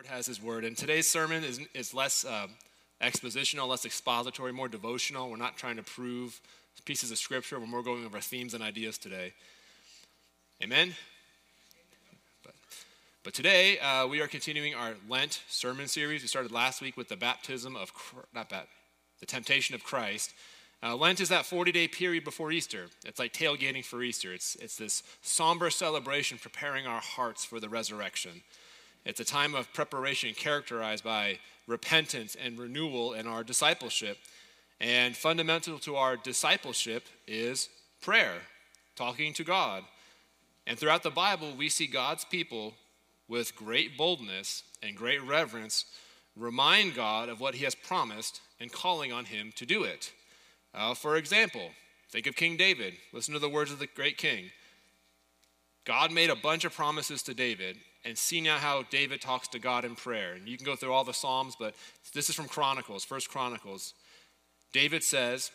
Lord has His Word. And today's sermon is, is less uh, expositional, less expository, more devotional. We're not trying to prove pieces of Scripture, we're more going over themes and ideas today. Amen? But, but today, uh, we are continuing our Lent sermon series. We started last week with the baptism of, not bat, the temptation of Christ. Uh, Lent is that 40 day period before Easter. It's like tailgating for Easter. It's, it's this somber celebration preparing our hearts for the resurrection. It's a time of preparation characterized by repentance and renewal in our discipleship. And fundamental to our discipleship is prayer, talking to God. And throughout the Bible, we see God's people with great boldness and great reverence remind God of what he has promised and calling on him to do it. Uh, for example, think of King David. Listen to the words of the great king. God made a bunch of promises to David, and see now how David talks to God in prayer. And you can go through all the Psalms, but this is from Chronicles, First Chronicles. David says,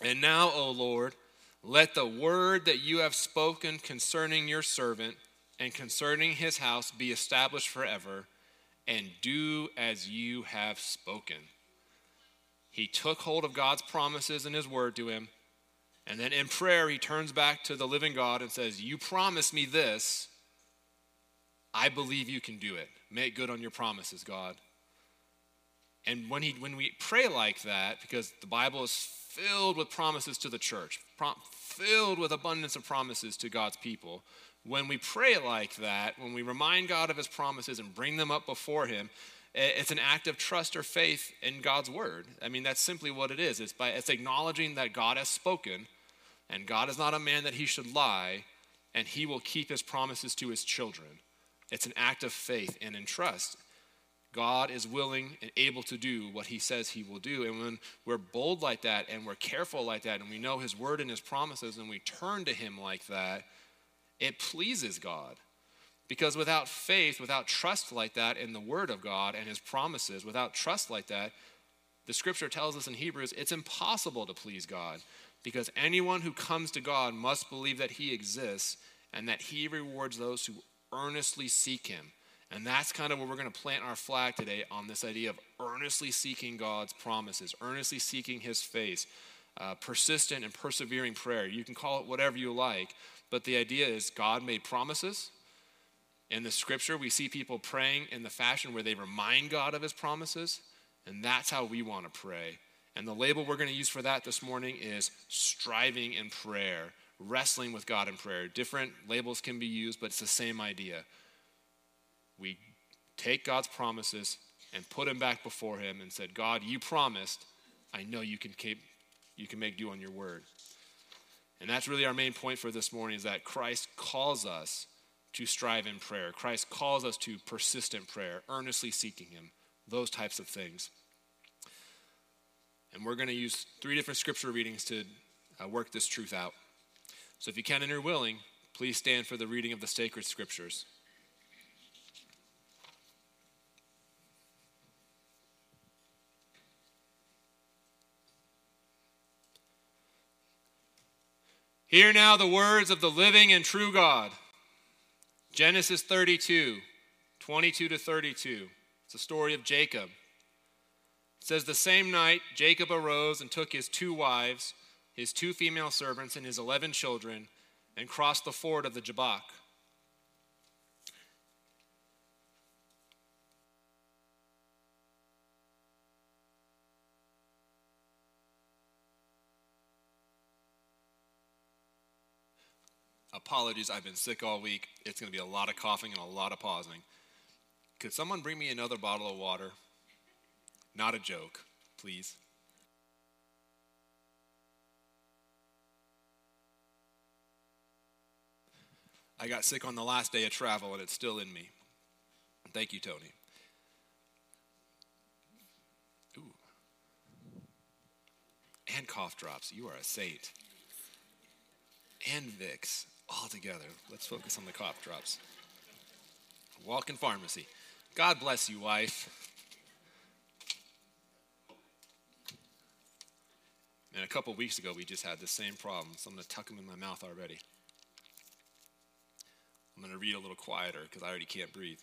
And now, O Lord, let the word that you have spoken concerning your servant and concerning his house be established forever, and do as you have spoken. He took hold of God's promises and his word to him. And then in prayer, he turns back to the living God and says, You promised me this I believe you can do it. Make good on your promises, God. And when, he, when we pray like that, because the Bible is filled with promises to the church, filled with abundance of promises to God's people, when we pray like that, when we remind God of his promises and bring them up before him, it's an act of trust or faith in God's word. I mean, that's simply what it is. It's by it's acknowledging that God has spoken, and God is not a man that he should lie, and he will keep his promises to his children. It's an act of faith and in trust. God is willing and able to do what he says he will do. And when we're bold like that and we're careful like that and we know his word and his promises and we turn to him like that, it pleases God. Because without faith, without trust like that in the word of God and his promises, without trust like that, the scripture tells us in Hebrews it's impossible to please God. Because anyone who comes to God must believe that he exists and that he rewards those who earnestly seek Him. And that's kind of where we're going to plant our flag today on this idea of earnestly seeking God's promises, earnestly seeking His face, uh, persistent and persevering prayer. You can call it whatever you like, but the idea is God made promises. In the scripture, we see people praying in the fashion where they remind God of His promises, and that's how we want to pray. And the label we're going to use for that this morning is striving in prayer wrestling with God in prayer. Different labels can be used, but it's the same idea. We take God's promises and put them back before Him and said, God, you promised. I know you can keep, you can make do on your word. And that's really our main point for this morning is that Christ calls us to strive in prayer. Christ calls us to persistent prayer, earnestly seeking Him, those types of things. And we're going to use three different scripture readings to uh, work this truth out. So if you can and you're willing, please stand for the reading of the sacred scriptures. Hear now the words of the living and true God. Genesis 32, 22 to 32. It's the story of Jacob. Says, The same night Jacob arose and took his two wives his two female servants, and his eleven children, and crossed the ford of the Jabbok. Apologies, I've been sick all week. It's going to be a lot of coughing and a lot of pausing. Could someone bring me another bottle of water? Not a joke, please. I got sick on the last day of travel and it's still in me. Thank you, Tony. Ooh. And cough drops. You are a saint. And Vicks all together. Let's focus on the cough drops. Walk in pharmacy. God bless you, wife. And a couple weeks ago, we just had the same problem, so I'm going to tuck them in my mouth already. I'm going to read a little quieter because I already can't breathe.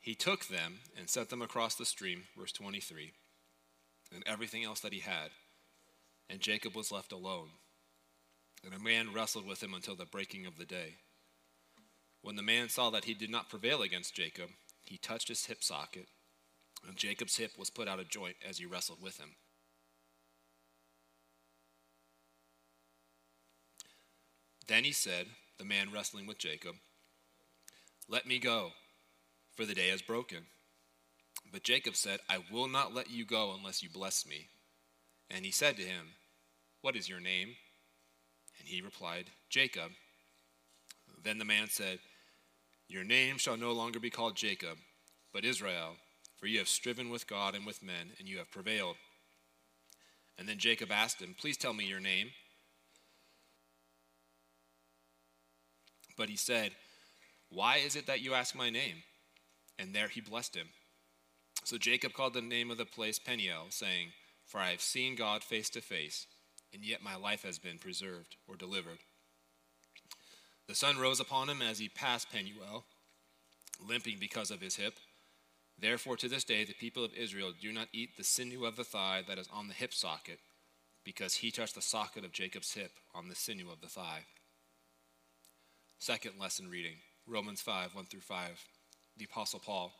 He took them and set them across the stream, verse 23, and everything else that he had. And Jacob was left alone. And a man wrestled with him until the breaking of the day. When the man saw that he did not prevail against Jacob, he touched his hip socket and Jacob's hip was put out of joint as he wrestled with him. Then he said, the man wrestling with Jacob, Let me go, for the day is broken. But Jacob said, I will not let you go unless you bless me. And he said to him, What is your name? And he replied, Jacob. Then the man said, Your name shall no longer be called Jacob, but Israel, for you have striven with God and with men, and you have prevailed. And then Jacob asked him, Please tell me your name. But he said, Why is it that you ask my name? And there he blessed him. So Jacob called the name of the place Peniel, saying, For I have seen God face to face, and yet my life has been preserved or delivered. The sun rose upon him as he passed Penuel, limping because of his hip. Therefore, to this day, the people of Israel do not eat the sinew of the thigh that is on the hip socket, because he touched the socket of Jacob's hip on the sinew of the thigh. Second lesson reading Romans 5 1 through 5. The Apostle Paul.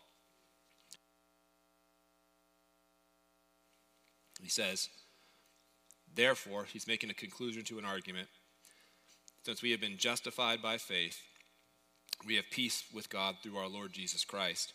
He says, Therefore, he's making a conclusion to an argument. Since we have been justified by faith, we have peace with God through our Lord Jesus Christ.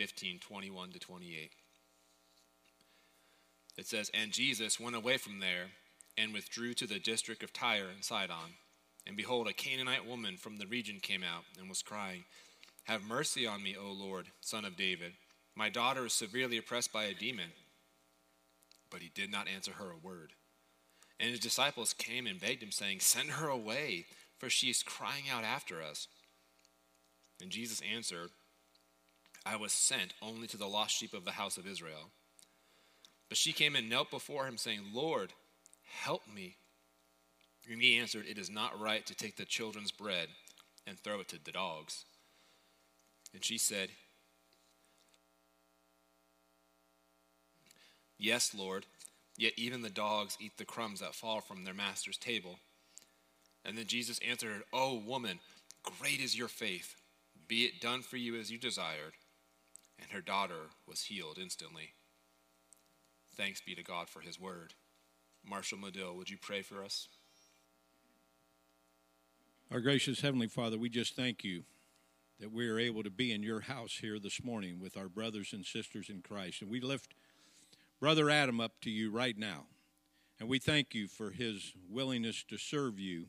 15 21 to 28. It says, And Jesus went away from there and withdrew to the district of Tyre and Sidon. And behold, a Canaanite woman from the region came out and was crying, Have mercy on me, O Lord, son of David. My daughter is severely oppressed by a demon. But he did not answer her a word. And his disciples came and begged him, saying, Send her away, for she is crying out after us. And Jesus answered, I was sent only to the lost sheep of the house of Israel. But she came and knelt before him, saying, Lord, help me. And he answered, It is not right to take the children's bread and throw it to the dogs. And she said, Yes, Lord, yet even the dogs eat the crumbs that fall from their master's table. And then Jesus answered, her, O woman, great is your faith. Be it done for you as you desired. And her daughter was healed instantly. Thanks be to God for his word. Marshall Medill, would you pray for us? Our gracious Heavenly Father, we just thank you that we are able to be in your house here this morning with our brothers and sisters in Christ. And we lift Brother Adam up to you right now. And we thank you for his willingness to serve you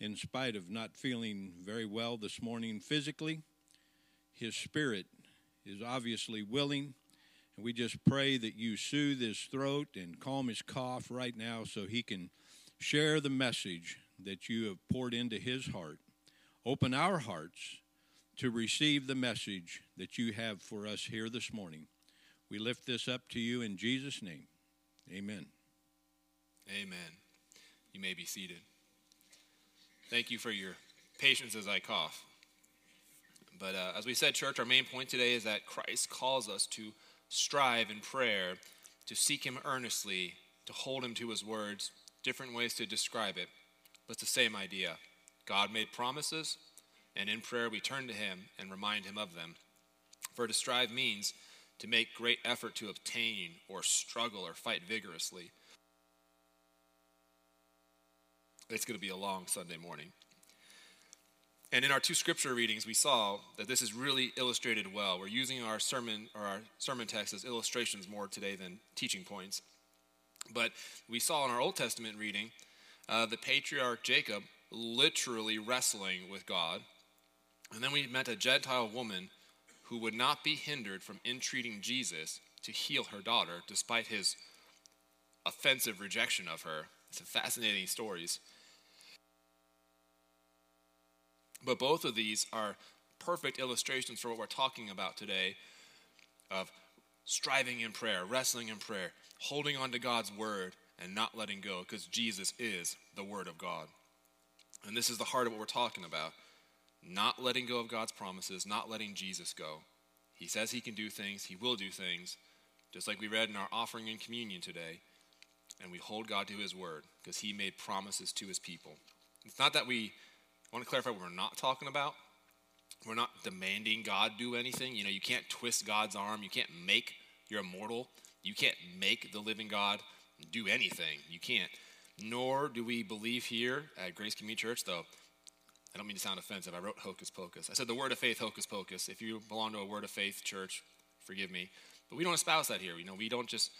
in spite of not feeling very well this morning physically. His spirit is obviously willing. And we just pray that you soothe his throat and calm his cough right now so he can share the message that you have poured into his heart. Open our hearts to receive the message that you have for us here this morning. We lift this up to you in Jesus' name. Amen. Amen. You may be seated. Thank you for your patience as I cough. But uh, as we said, church, our main point today is that Christ calls us to strive in prayer, to seek Him earnestly, to hold Him to His words, different ways to describe it, but it's the same idea. God made promises, and in prayer we turn to Him and remind Him of them. For to strive means to make great effort to obtain or struggle or fight vigorously. It's going to be a long Sunday morning. And in our two scripture readings, we saw that this is really illustrated well. We're using our sermon or our sermon text as illustrations more today than teaching points. But we saw in our Old Testament reading uh, the patriarch Jacob literally wrestling with God. And then we met a Gentile woman who would not be hindered from entreating Jesus to heal her daughter despite his offensive rejection of her. It's fascinating stories. But both of these are perfect illustrations for what we're talking about today of striving in prayer, wrestling in prayer, holding on to God's word, and not letting go because Jesus is the word of God. And this is the heart of what we're talking about. Not letting go of God's promises, not letting Jesus go. He says he can do things, he will do things, just like we read in our offering and communion today. And we hold God to his word because he made promises to his people. It's not that we I want to clarify what we're not talking about. We're not demanding God do anything. You know, you can't twist God's arm. You can't make, you're immortal. You can't make the living God do anything. You can't. Nor do we believe here at Grace Community Church, though I don't mean to sound offensive. I wrote hocus pocus. I said the word of faith, hocus pocus. If you belong to a word of faith church, forgive me. But we don't espouse that here. You know, we don't just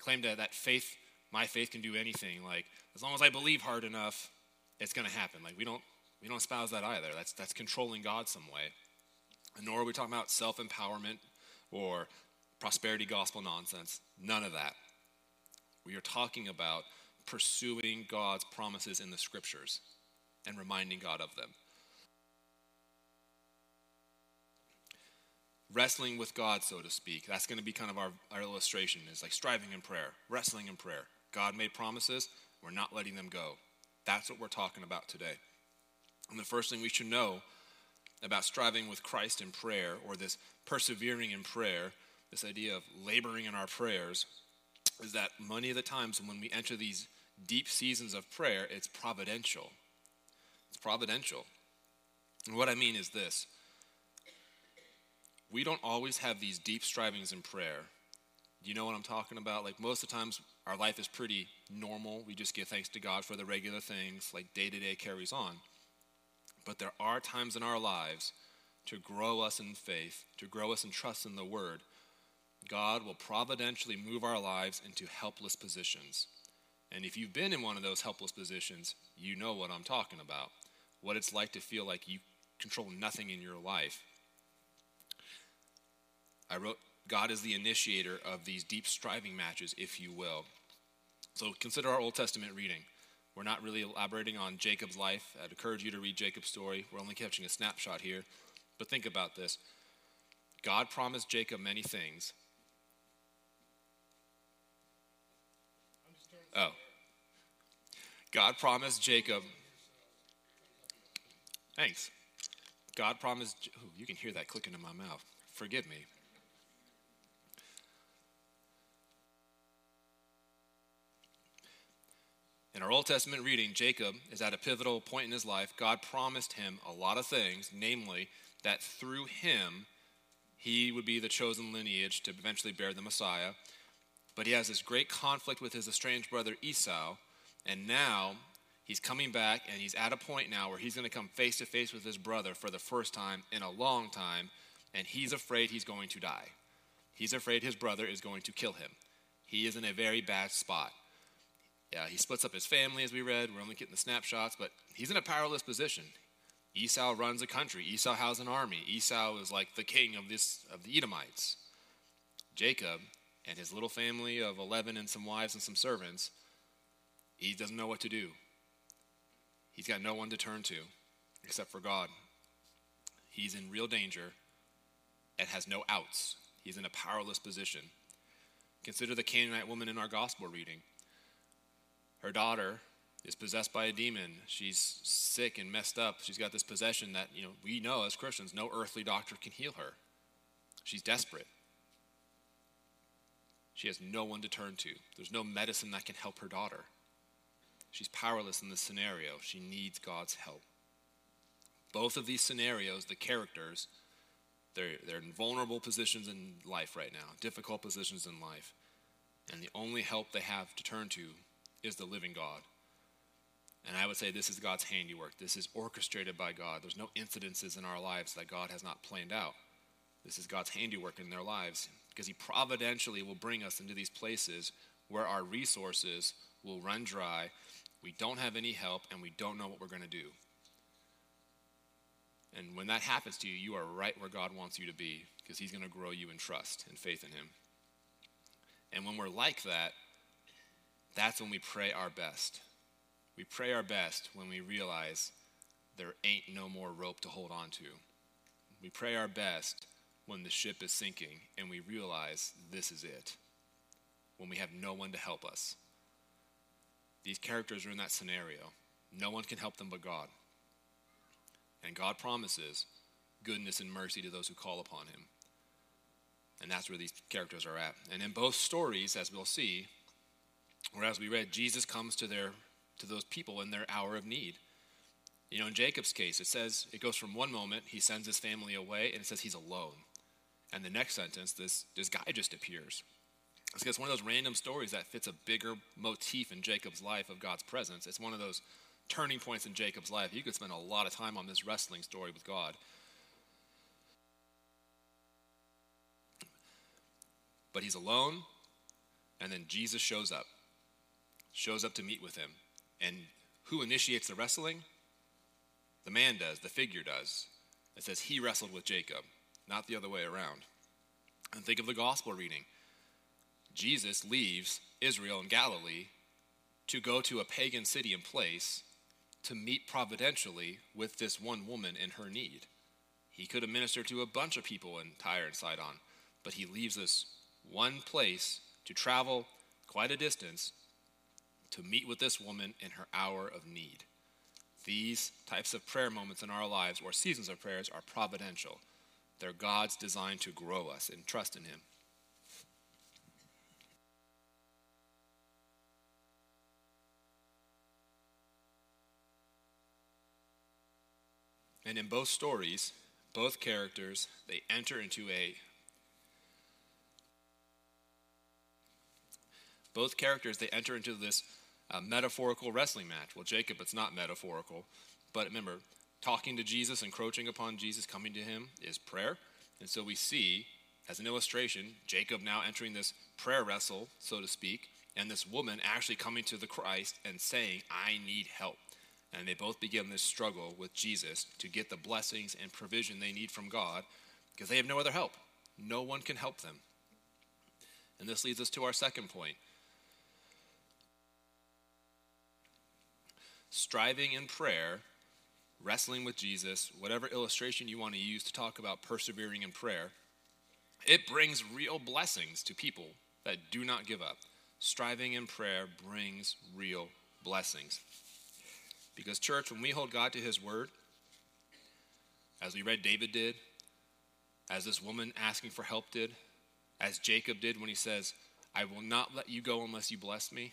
claim that, that faith, my faith can do anything. Like, as long as I believe hard enough, it's going to happen. Like, we don't, we don't espouse that either. That's, that's controlling God some way. And nor are we talking about self empowerment or prosperity gospel nonsense. None of that. We are talking about pursuing God's promises in the scriptures and reminding God of them. Wrestling with God, so to speak. That's going to be kind of our, our illustration is like striving in prayer, wrestling in prayer. God made promises, we're not letting them go. That's what we're talking about today. And the first thing we should know about striving with Christ in prayer, or this persevering in prayer, this idea of laboring in our prayers, is that many of the times when we enter these deep seasons of prayer, it's providential. It's providential. And what I mean is this we don't always have these deep strivings in prayer. You know what I'm talking about? Like most of the times, our life is pretty normal. We just give thanks to God for the regular things, like day to day carries on. But there are times in our lives to grow us in faith, to grow us in trust in the Word. God will providentially move our lives into helpless positions. And if you've been in one of those helpless positions, you know what I'm talking about. What it's like to feel like you control nothing in your life. I wrote, God is the initiator of these deep striving matches, if you will. So consider our Old Testament reading. We're not really elaborating on Jacob's life. I'd encourage you to read Jacob's story. We're only catching a snapshot here. But think about this God promised Jacob many things. Oh. God promised Jacob. Thanks. God promised. Ooh, you can hear that clicking in my mouth. Forgive me. In our Old Testament reading, Jacob is at a pivotal point in his life. God promised him a lot of things, namely, that through him, he would be the chosen lineage to eventually bear the Messiah. But he has this great conflict with his estranged brother Esau, and now he's coming back and he's at a point now where he's going to come face to face with his brother for the first time in a long time, and he's afraid he's going to die. He's afraid his brother is going to kill him. He is in a very bad spot. Yeah, he splits up his family, as we read. We're only getting the snapshots, but he's in a powerless position. Esau runs a country. Esau has an army. Esau is like the king of this of the Edomites. Jacob and his little family of eleven and some wives and some servants, he doesn't know what to do. He's got no one to turn to except for God. He's in real danger and has no outs. He's in a powerless position. Consider the Canaanite woman in our gospel reading. Her daughter is possessed by a demon. She's sick and messed up. She's got this possession that, you know, we know as Christians, no earthly doctor can heal her. She's desperate. She has no one to turn to. There's no medicine that can help her daughter. She's powerless in this scenario. She needs God's help. Both of these scenarios, the characters, they're, they're in vulnerable positions in life right now, difficult positions in life. And the only help they have to turn to is the living God. And I would say this is God's handiwork. This is orchestrated by God. There's no incidences in our lives that God has not planned out. This is God's handiwork in their lives because He providentially will bring us into these places where our resources will run dry. We don't have any help and we don't know what we're going to do. And when that happens to you, you are right where God wants you to be because He's going to grow you in trust and faith in Him. And when we're like that, that's when we pray our best. We pray our best when we realize there ain't no more rope to hold on to. We pray our best when the ship is sinking and we realize this is it, when we have no one to help us. These characters are in that scenario. No one can help them but God. And God promises goodness and mercy to those who call upon him. And that's where these characters are at. And in both stories, as we'll see, or as we read, Jesus comes to their to those people in their hour of need. You know, in Jacob's case, it says it goes from one moment he sends his family away, and it says he's alone. And the next sentence, this this guy just appears. It's, it's one of those random stories that fits a bigger motif in Jacob's life of God's presence. It's one of those turning points in Jacob's life. You could spend a lot of time on this wrestling story with God. But he's alone, and then Jesus shows up, shows up to meet with him. And who initiates the wrestling? The man does, the figure does. It says he wrestled with Jacob, not the other way around. And think of the gospel reading. Jesus leaves Israel and Galilee to go to a pagan city and place to meet providentially with this one woman in her need. He could have ministered to a bunch of people in Tyre and Sidon, but he leaves us one place to travel quite a distance to meet with this woman in her hour of need. These types of prayer moments in our lives or seasons of prayers are providential. They're God's designed to grow us and trust in Him. And in both stories, both characters, they enter into a both characters they enter into this uh, metaphorical wrestling match. Well, Jacob, it's not metaphorical, but remember, talking to Jesus, encroaching upon Jesus, coming to him is prayer. And so we see, as an illustration, Jacob now entering this prayer wrestle, so to speak, and this woman actually coming to the Christ and saying, I need help. And they both begin this struggle with Jesus to get the blessings and provision they need from God because they have no other help. No one can help them. And this leads us to our second point. Striving in prayer, wrestling with Jesus, whatever illustration you want to use to talk about persevering in prayer, it brings real blessings to people that do not give up. Striving in prayer brings real blessings. Because, church, when we hold God to his word, as we read David did, as this woman asking for help did, as Jacob did when he says, I will not let you go unless you bless me,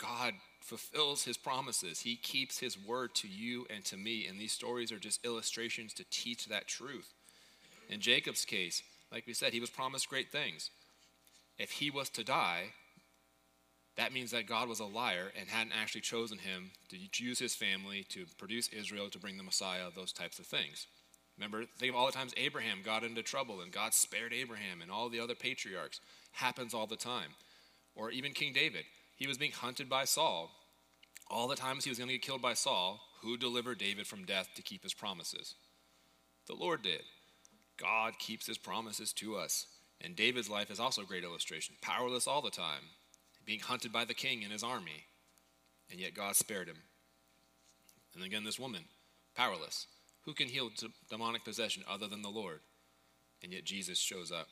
God fulfills his promises. He keeps his word to you and to me. And these stories are just illustrations to teach that truth. In Jacob's case, like we said, he was promised great things. If he was to die, that means that God was a liar and hadn't actually chosen him to use his family to produce Israel, to bring the Messiah, those types of things. Remember, think of all the times Abraham got into trouble and God spared Abraham and all the other patriarchs. Happens all the time. Or even King David. He was being hunted by Saul. All the times he was going to get killed by Saul, who delivered David from death to keep his promises? The Lord did. God keeps his promises to us. And David's life is also a great illustration. Powerless all the time, being hunted by the king and his army, and yet God spared him. And again, this woman, powerless. Who can heal demonic possession other than the Lord? And yet Jesus shows up.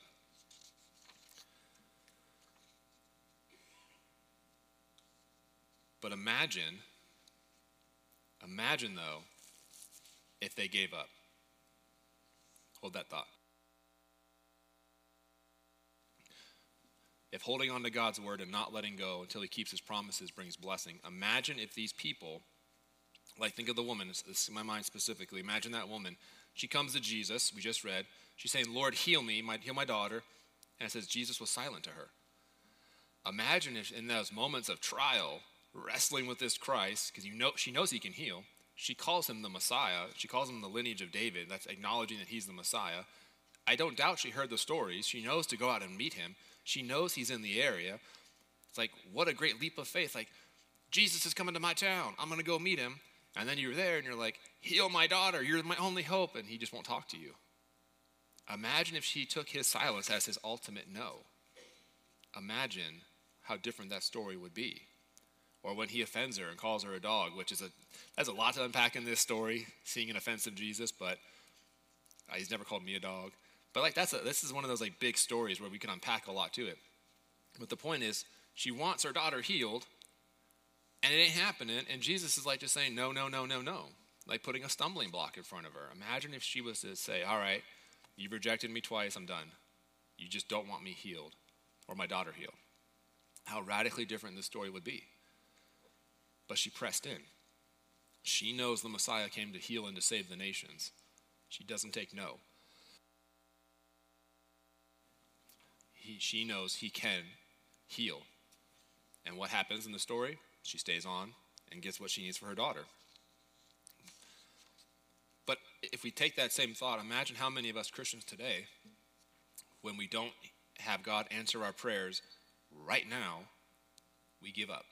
But imagine, imagine though, if they gave up. Hold that thought. If holding on to God's word and not letting go until he keeps his promises brings blessing, imagine if these people, like think of the woman, this in my mind specifically, imagine that woman. She comes to Jesus, we just read. She's saying, Lord, heal me, my, heal my daughter. And it says Jesus was silent to her. Imagine if in those moments of trial, wrestling with this Christ, because you know, she knows he can heal, she calls him the Messiah. She calls him the lineage of David. That's acknowledging that he's the Messiah. I don't doubt she heard the stories. She knows to go out and meet him. She knows he's in the area. It's like, what a great leap of faith. Like, Jesus is coming to my town. I'm going to go meet him. And then you're there and you're like, heal my daughter. You're my only hope. And he just won't talk to you. Imagine if she took his silence as his ultimate no. Imagine how different that story would be. Or when he offends her and calls her a dog, which is a that's a lot to unpack in this story, seeing an offensive Jesus, but uh, he's never called me a dog. But like that's a, this is one of those like big stories where we can unpack a lot to it. But the point is, she wants her daughter healed, and it ain't happening. And Jesus is like just saying no, no, no, no, no, like putting a stumbling block in front of her. Imagine if she was to say, "All right, you've rejected me twice. I'm done. You just don't want me healed, or my daughter healed." How radically different this story would be. But she pressed in. She knows the Messiah came to heal and to save the nations. She doesn't take no. He, she knows he can heal. And what happens in the story? She stays on and gets what she needs for her daughter. But if we take that same thought, imagine how many of us Christians today, when we don't have God answer our prayers right now, we give up.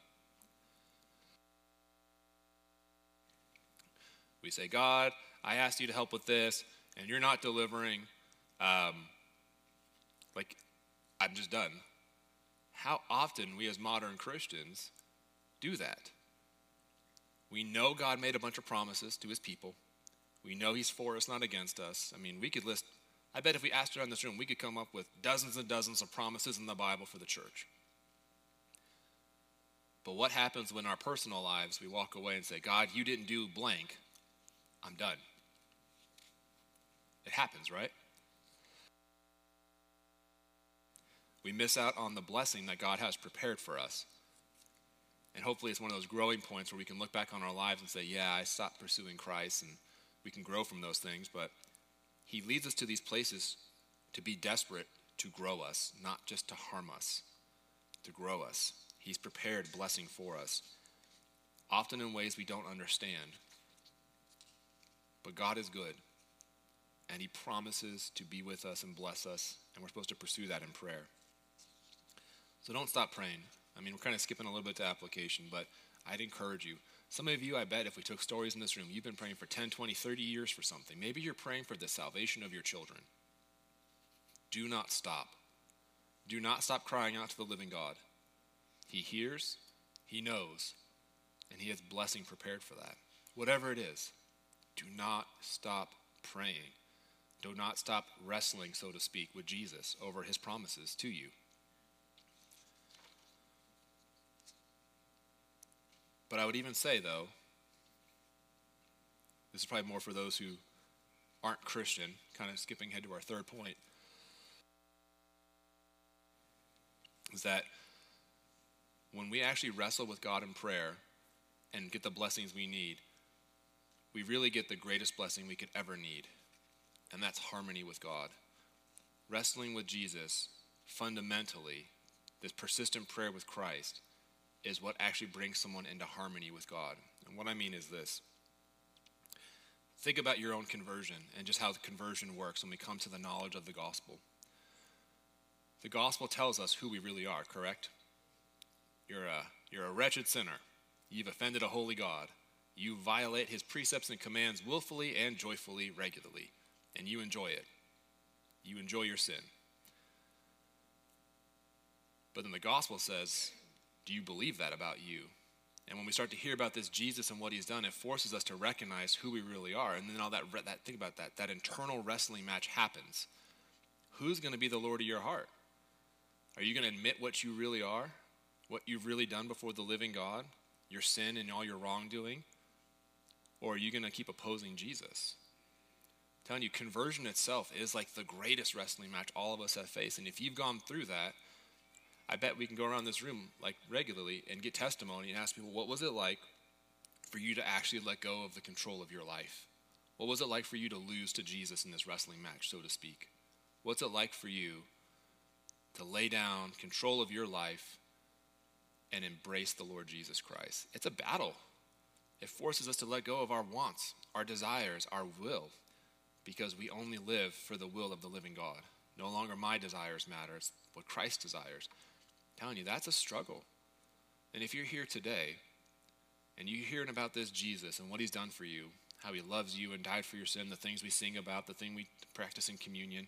We say, God, I asked you to help with this, and you're not delivering. Um, like, I'm just done. How often we as modern Christians do that? We know God made a bunch of promises to his people. We know he's for us, not against us. I mean, we could list, I bet if we asked around this room, we could come up with dozens and dozens of promises in the Bible for the church. But what happens when our personal lives we walk away and say, God, you didn't do blank, I'm done? It happens, right? We miss out on the blessing that God has prepared for us. And hopefully, it's one of those growing points where we can look back on our lives and say, Yeah, I stopped pursuing Christ, and we can grow from those things. But He leads us to these places to be desperate to grow us, not just to harm us, to grow us. He's prepared blessing for us, often in ways we don't understand. But God is good, and He promises to be with us and bless us, and we're supposed to pursue that in prayer. So don't stop praying. I mean, we're kind of skipping a little bit to application, but I'd encourage you. Some of you, I bet, if we took stories in this room, you've been praying for 10, 20, 30 years for something. Maybe you're praying for the salvation of your children. Do not stop. Do not stop crying out to the living God. He hears, He knows, and He has blessing prepared for that. Whatever it is, do not stop praying. Do not stop wrestling, so to speak, with Jesus over His promises to you. But I would even say, though, this is probably more for those who aren't Christian, kind of skipping ahead to our third point, is that when we actually wrestle with God in prayer and get the blessings we need, we really get the greatest blessing we could ever need, and that's harmony with God. Wrestling with Jesus, fundamentally, this persistent prayer with Christ, is what actually brings someone into harmony with God. And what I mean is this think about your own conversion and just how the conversion works when we come to the knowledge of the gospel. The gospel tells us who we really are, correct? You're a, you're a wretched sinner. You've offended a holy God. You violate his precepts and commands willfully and joyfully, regularly, and you enjoy it. You enjoy your sin. But then the gospel says do you believe that about you? And when we start to hear about this Jesus and what he's done, it forces us to recognize who we really are. And then all that, that think about that, that internal wrestling match happens. Who's going to be the Lord of your heart? Are you going to admit what you really are? What you've really done before the living God? Your sin and all your wrongdoing? Or are you going to keep opposing Jesus? I'm telling you, conversion itself is like the greatest wrestling match all of us have faced. And if you've gone through that, I bet we can go around this room like regularly and get testimony and ask people, what was it like for you to actually let go of the control of your life? What was it like for you to lose to Jesus in this wrestling match, so to speak? What's it like for you to lay down control of your life and embrace the Lord Jesus Christ? It's a battle. It forces us to let go of our wants, our desires, our will, because we only live for the will of the living God. No longer my desires matter, it's what Christ desires I'm telling you, that's a struggle. And if you're here today and you're hearing about this Jesus and what he's done for you, how he loves you and died for your sin, the things we sing about, the thing we practice in communion,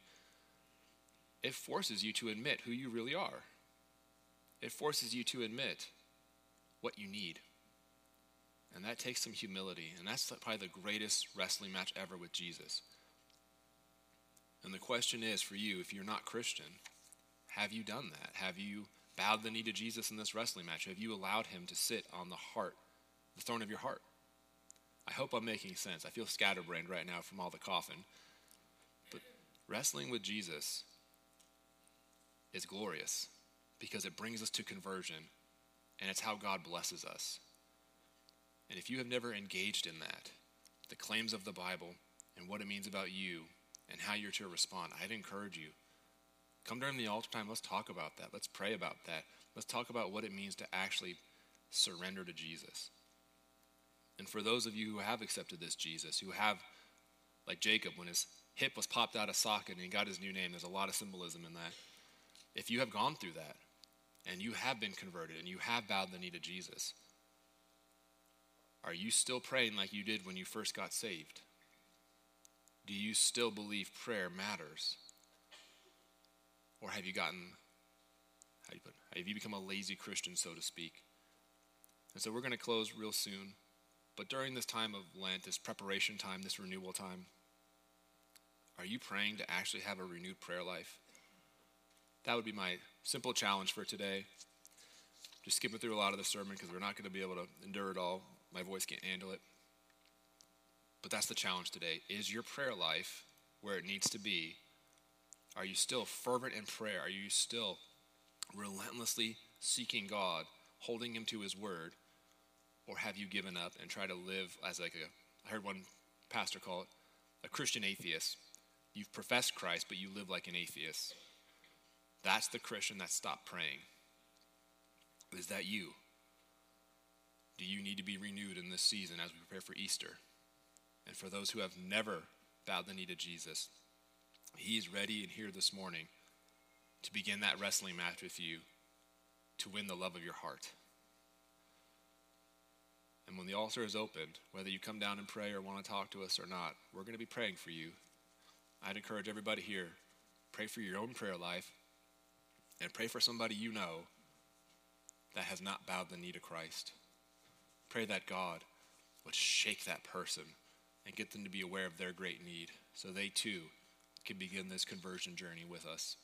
it forces you to admit who you really are. It forces you to admit what you need. And that takes some humility. And that's probably the greatest wrestling match ever with Jesus. And the question is for you, if you're not Christian, have you done that? Have you bowed the knee to Jesus in this wrestling match? Have you allowed him to sit on the heart, the throne of your heart? I hope I'm making sense. I feel scatterbrained right now from all the coughing. But wrestling with Jesus is glorious because it brings us to conversion and it's how God blesses us. And if you have never engaged in that, the claims of the Bible and what it means about you and how you're to respond, I'd encourage you. Come during the altar time, let's talk about that. Let's pray about that. Let's talk about what it means to actually surrender to Jesus. And for those of you who have accepted this Jesus, who have, like Jacob, when his hip was popped out of socket and he got his new name, there's a lot of symbolism in that. If you have gone through that and you have been converted and you have bowed the knee to Jesus, are you still praying like you did when you first got saved? Do you still believe prayer matters? Or have you gotten, how do you put it, have you become a lazy Christian, so to speak? And so we're going to close real soon. But during this time of Lent, this preparation time, this renewal time, are you praying to actually have a renewed prayer life? That would be my simple challenge for today. Just skipping through a lot of the sermon because we're not going to be able to endure it all. My voice can't handle it. But that's the challenge today. Is your prayer life where it needs to be? Are you still fervent in prayer? Are you still relentlessly seeking God, holding Him to His word? Or have you given up and try to live as like a, I heard one pastor call it a Christian atheist. You've professed Christ, but you live like an atheist. That's the Christian that stopped praying. Is that you? Do you need to be renewed in this season as we prepare for Easter? And for those who have never bowed the knee to Jesus, He is ready and here this morning to begin that wrestling match with you to win the love of your heart. And when the altar is opened, whether you come down and pray or want to talk to us or not, we're going to be praying for you. I'd encourage everybody here pray for your own prayer life and pray for somebody you know that has not bowed the knee to Christ. Pray that God would shake that person and get them to be aware of their great need so they too can begin this conversion journey with us.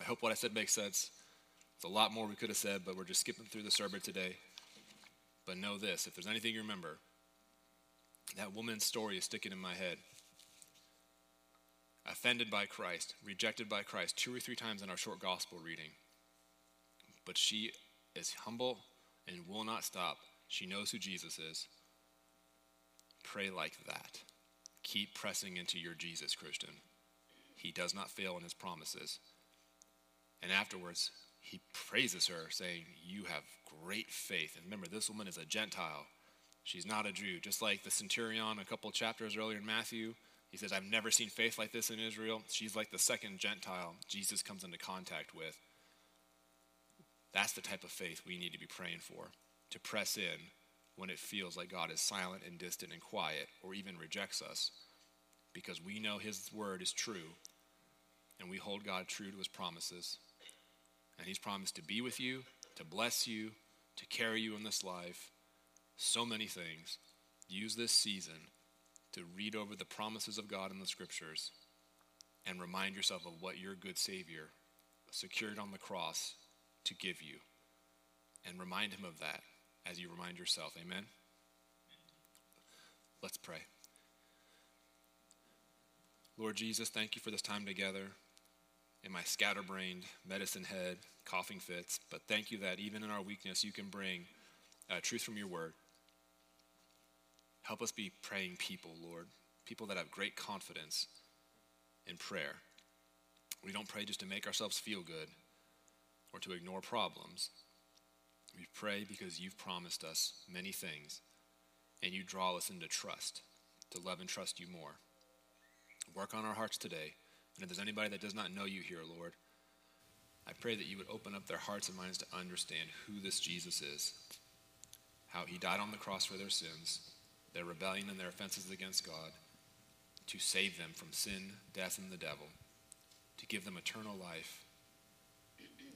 I hope what I said makes sense. It's a lot more we could have said, but we're just skipping through the sermon today. But know this if there's anything you remember, that woman's story is sticking in my head. Offended by Christ, rejected by Christ, two or three times in our short gospel reading. But she is humble and will not stop. She knows who Jesus is. Pray like that. Keep pressing into your Jesus, Christian. He does not fail in his promises. And afterwards, he praises her, saying, You have great faith. And remember, this woman is a Gentile. She's not a Jew. Just like the centurion a couple chapters earlier in Matthew, he says, I've never seen faith like this in Israel. She's like the second Gentile Jesus comes into contact with. That's the type of faith we need to be praying for, to press in when it feels like God is silent and distant and quiet or even rejects us, because we know His word is true and we hold God true to His promises. And He's promised to be with you, to bless you, to carry you in this life. So many things. Use this season to read over the promises of God in the scriptures and remind yourself of what your good Savior secured on the cross to give you. And remind Him of that as you remind yourself. Amen? Let's pray. Lord Jesus, thank you for this time together in my scatterbrained medicine head, coughing fits, but thank you that even in our weakness, you can bring uh, truth from your word. Help us be praying people, Lord, people that have great confidence in prayer. We don't pray just to make ourselves feel good or to ignore problems. We pray because you've promised us many things and you draw us into trust, to love and trust you more. Work on our hearts today. And if there's anybody that does not know you here, Lord, I pray that you would open up their hearts and minds to understand who this Jesus is, how he died on the cross for their sins, their rebellion and their offenses against God, to save them from sin, death, and the devil, to give them eternal life,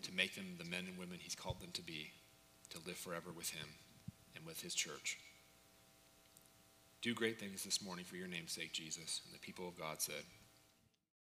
to make them the men and women he's called them to be, to live forever with him and with his church. Do great things this morning for your name's sake, Jesus. And the people of God said,